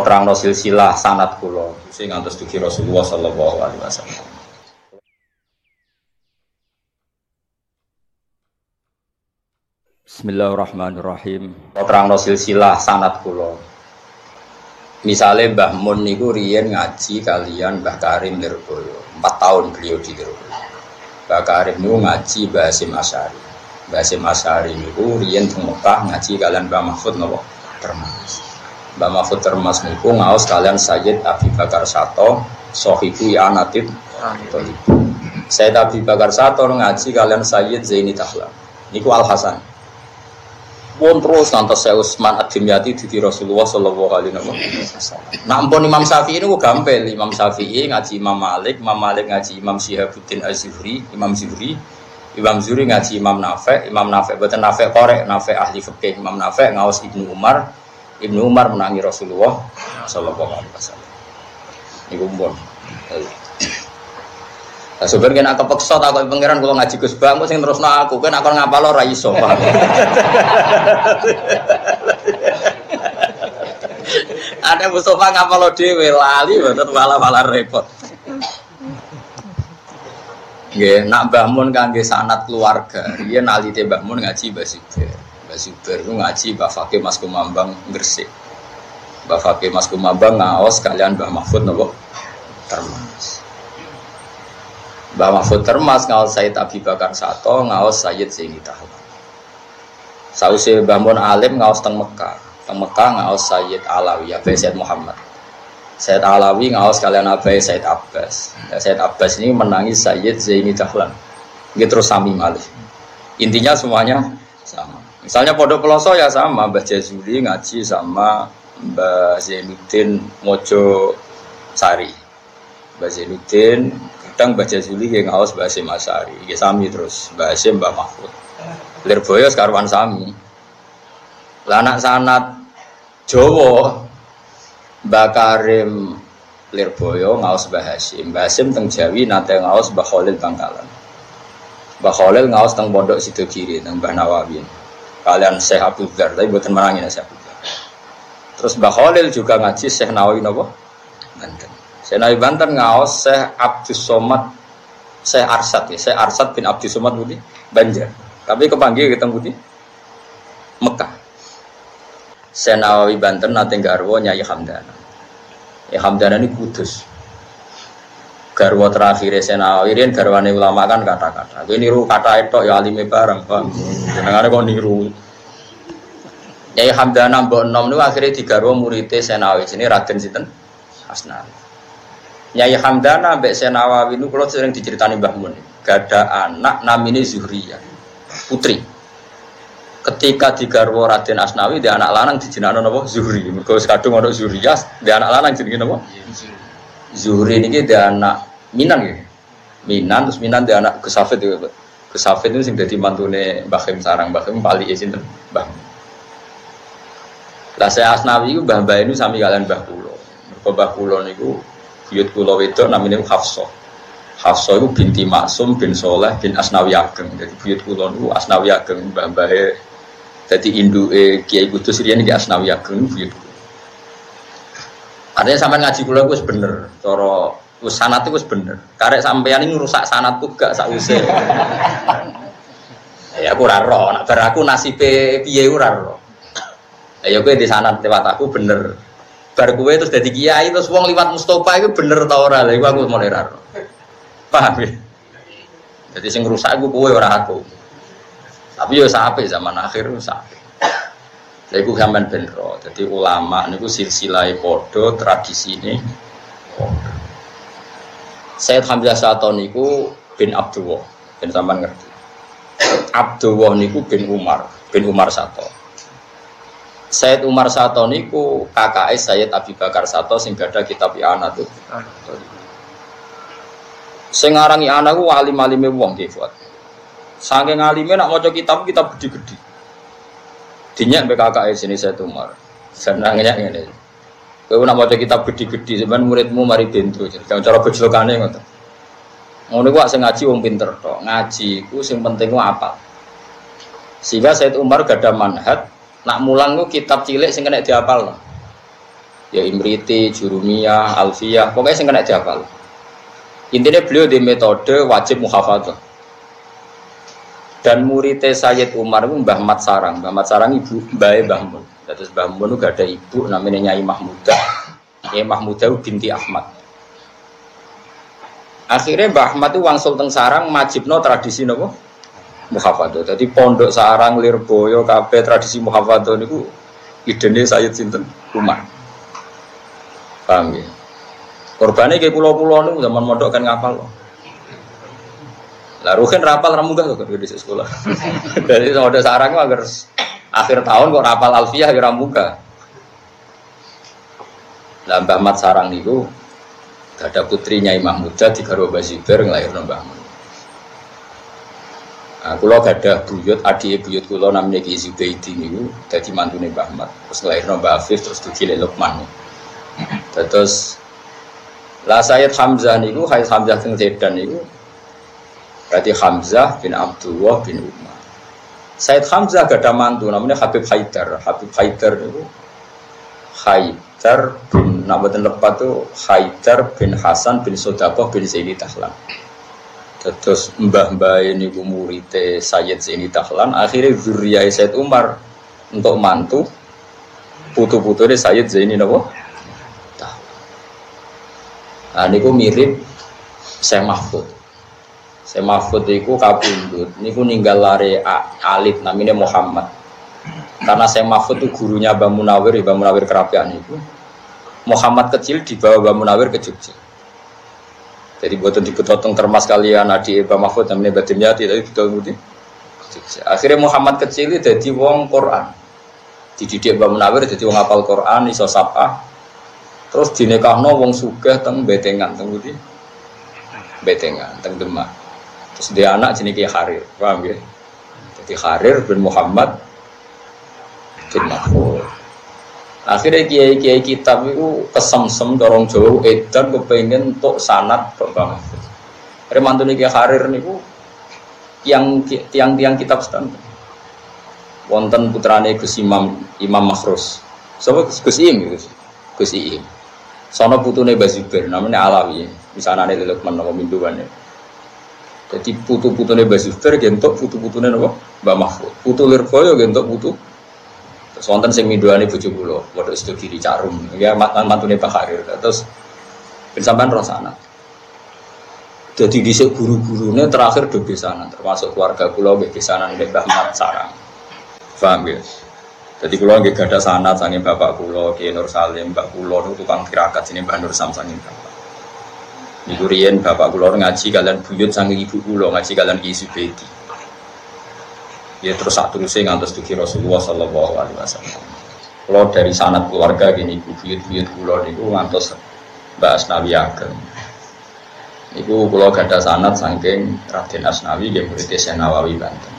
Kalau terang no silsilah sanat kulo, sing ngantos dugi Rasulullah Sallallahu Alaihi Wasallam. Bismillahirrahmanirrahim. Kalau terang no silsilah sanat kulo. Misalnya Mbah Mun niku riyen ngaji kalian Mbah Karim Lirboyo. Empat tahun beliau di Lirboyo. Mbah Karim niku ngaji Mbah Hasim Asyari. Mbah Hasim Asyari niku riyen teng Mekah ngaji kalian Mbah Mahfud nopo Termas. Mbah Mahfud Termas niku ngaos kalian Sayyid Abi Bakar Sato, Sohibu Yanatit Sayyid Abi Bakar Sato ngaji kalian Sayyid Zaini Tahlan. Niku Al Hasan pun terus ngantos saya Usman Ad-Dimyati di Rasulullah Shallallahu Alaihi Wasallam. Nah, ampun Imam Syafi'i ini gampil. Imam Syafi'i ngaji Imam Malik, Imam Malik ngaji Imam Syihabuddin Az-Zuhri, Imam Zuhri, Imam Zuhri ngaji Imam Nafek, Imam Nafek betul Nafek korek, Nafek ahli fikih, Imam Nafek ngawas Ibnu Umar, Ibnu Umar menangi Rasulullah Shallallahu Alaihi Wasallam. Ini kumpul. Nah, sebenarnya kena kepeksa tak kau pangeran kalau ngaji Gus Bang, sing terus aku kan aku ngapa lo rai iso Ada Mustafa ngapa lo dewe lali, betul malah repot. Nggih, nak Mbah Mun kangge sanat keluarga. Dia Mbah Mun ngaji Mbah Mbah Siber ku ngaji Mbah Fakih Mas Kumambang Gresik. Mbah Fakih Mas Kumambang ngaos kalian Mbah Mahfud napa? Termas. Mbah Mahfud Termas ngaos Said Abi Bakar Sato ngaos Sayyid Zaini Tahlan. Sausi Mbah Mun Alim ngaos teng Mekah. Teng Mekah ngaos Sayyid Alawi Abai Sayyid Muhammad. Sayyid Alawi ngaos kalian Abai Sayyid Abbas. Ya, Sayyid Abbas ini menangi Sayyid Zaini Tahlan. Gitu terus sami malih. Intinya semuanya sama. Misalnya Pondok Peloso ya sama, Mbah Jazuli ngaji sama Mbah Zainuddin Mojo Sari. Mbah Zainuddin kadang baca Zuli yang ngawas bahasa Masari ya sami terus. Bahasa Mbak Mahfud. Lirboyo sekarwan sami. Lanak sanat Jowo Mbak Karim Lirboyo ngawas Mbak Hasim Mbak Hasim teng Jawi nate ngawas Mbak Khalil Bangkalan. Mbak Khalil ngawas teng Pondok Sido Kiri teng Mbak Nawawi kalian Syekh Abdul Dar tapi buatan menangin Syekh Abdul Dar terus Mbak Khalil juga ngaji Syekh Nawawi nopo Banten Senai Banten ngaos Syekh Abdus Somad Syekh Arsad ya, Syekh Arsad bin Abdus Somad Budi Banjar. Tapi kepanggil kita Budi Mekah. Syekh Nawawi Banten nate garwo Nyai Hamdana. Ya Hamdana ini kudus. Garwo terakhir Nawawi ini garwane ulama kan kata-kata. Ini niru kata itu ya alime barang, Bang. Jenengane kok niru. Nyai Hamdana mbok niku akhirnya digarwa muridé Syekh Nawawi. Sini Raden sinten? Asnawi. Nyai Hamdana Mbak Senawawi itu kalau sering diceritani Mbah Mun gada anak namanya Zuhriyah putri ketika digarwo Raden Asnawi dia anak lanang dijenakno napa Zuhri mergo kadung ana Zuhriyah dia anak lanang jenenge napa Zuhri ini dia anak Minan ya? Minan terus Minan dia anak Gesafet juga Gesafet itu sing dadi mantune Mbah Khim sarang. Mbah Khim pali sinten? Mbah Lah saya Asnawi itu Mbah-mbah ini sami kalian Mbah Kulo mergo Mbah Kulo niku buyut kula wedok namanya Hafsah. Hafsah itu binti Maksum bin Soleh bin Asnawi Ageng. Jadi buyut kula niku Asnawi Ageng mbah-mbahe dadi induke Kiai Kudus riyen iki Asnawi Ageng buyut. Artinya sampai ngaji kula wis bener, cara wis sanat wis bener. Karek sampeyan ini rusak sanatku gak sause. ya aku nek bar aku nasibe piye ora roh. Ya kowe di sanat lewat aku bener. Bar kue terus jadi kiai terus wong liwat Mustafa itu bener tau ora? Lha aku mulai raro paham ya? Jadi sing rusak aku kue ora aku. Tapi yo sampai zaman akhir sampai lha iku sampean benro jadi ulama niku silsilah tradisi ini podo Sayyid Hamzah Sato niku bin Abdullah bin sampean ngerti Abdullah niku bin Umar bin Umar Sato Sayyid Umar Sato niku kakak Sayyid Abi Bakar Sato sing gada kitab Iana tuh. Sing aran Iana ku alim-alime wong nggih buat. Saking alime nak maca kitab kitab gede-gede. Dinyak mbek kakak sini Sayyid Umar. Senangnya ngene. Kowe nak maca kitab gede-gede sampean muridmu mari bento. Jangan cara bejlokane ngoten. Ngono ku sing ngaji wong pinter tok. Ngaji ku sing penting ku apa? Sehingga Sayyid Umar gada manhat nak mulang ku kitab cilik sing kena dihafal. Ya Imriti, Jurumiyah, Alfiyah, pokoknya sing kena dihafal. Intinya beliau di metode wajib muhafadzah. Dan muridnya Sayyid Umar itu Mbah Mat Sarang. Mbah Mat Sarang ibu Mbah Mbah. Terus Mbah Mun gak ada ibu namanya Nyai Mahmudah. Nyai Mahmudah binti Ahmad. Akhirnya Mbah Ahmad itu wangsul teng Sarang majibno tradisi nopo muhafadzah. Jadi pondok Sarang, Lirboyo, KB tradisi muhafadzah niku idene Sayyid Sinten Umar. Paham ya? Korbannya kayak pulau-pulau nih zaman mondok kan ngapal loh. Lah ruhin rapal ramunggah tuh di sekolah. Jadi sama ada sarang agar akhir tahun kok rapal alfiah ya ramunggah. Lah Mbah Mat sarang niku ada putrinya Imam Muda di Karo Bazibar ngelahir Mbah Mat. Nah, kulo gak ada buyut, adik buyut kulo namanya Ki Zubaidi niku dadi mantune Mbah Mat. Terus ngelahir Mbah Afif terus dugi Lukman. Terus lah Sayyid Hamzah niku Sayyid Hamzah sing Zedan niku berarti Hamzah bin Abdullah bin Umar. Sayyid Hamzah gak ada mantu namanya Habib Haidar. Habib Haidar niku Haidar bin Nabatin lepat tuh Haidar bin Hasan bin Sodakoh bin Zaini Tahlan. Terus mbah-mbah ini murite Sayyid Zaini Tahlan akhirnya zuriyah Sayyid Umar untuk mantu putu-putu ini Sayyid Zaini nabo Nah, niku mirip saya Mahfud. Saya Mahfud itu kabundut. Niku ninggal lari alit namanya Muhammad. Karena saya Mahfud itu gurunya Mbah Munawir, Mbah Munawir kerapian itu. Muhammad kecil dibawa Mbah Munawir ke Jogja. Jadi buatan dipotong termas kalian adik Mbah Mahfud namanya Batim Yati tadi betul betul. Akhirnya Muhammad kecil itu jadi wong Quran. Dididik Mbah Munawir jadi wong apal Quran, iso sapa, Terus dinekahno wong sugih teng betengan teng budi. Betengan teng Demak. Terus dia anak jenenge Harir, paham ya? Jadi Harir bin Muhammad bin Mahfud. Akhirnya kiai-kiai kitab itu kesemsem dorong jauh edan kepengen untuk sanat Mahfud. Remantu niki Harir niku yang tiang-tiang kitab standar. Wonten putrane Gus Imam Imam Makhrus. Sapa Gus Im Gus Im. Sono putune Bazubir, namanya Alawi. Misalnya ada Lukman nama minduan ya. Jadi putu-putune Bazubir gentok putu-putune nama Mbak Mahfud. Putu Lirboyo gentok putu. Terus wonten sing minduane bojo kula, padha itu kiri carum. Ya mantan mantune Pak Harir. Terus bersamaan roh sana. Jadi di guru-gurunya terakhir di sana, termasuk keluarga kula sana di Mbah Mat Sarang. Paham ya? Jadi kulo nggih gada sanat sange bapak kulo Ki Nur Salim, Mbak niku tukang tirakat sini Mbak Nur Sam sange bapak. Niku riyen bapak kulo ngaji kalian buyut sange ibu kulo ngaji kalian Ki Subedi. Ya terus satu terusnya ngantos duki Rasulullah Sallallahu Alaihi Wasallam. Kulo dari sanat keluarga gini buyut-buyut kulo niku ngantos Mbak Asnawi Ageng. Niku kulo gada sanat saking Raden Asnawi nggih murid Nawawi Banten.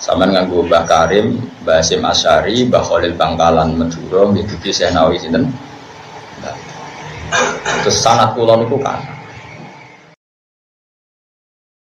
Sama nganggo Mbah Karim, Mbah Sim Asyari, Mbah Khalil Bangkalan Madura, gitu saya nawi sinten. Terus sanat kulon itu kan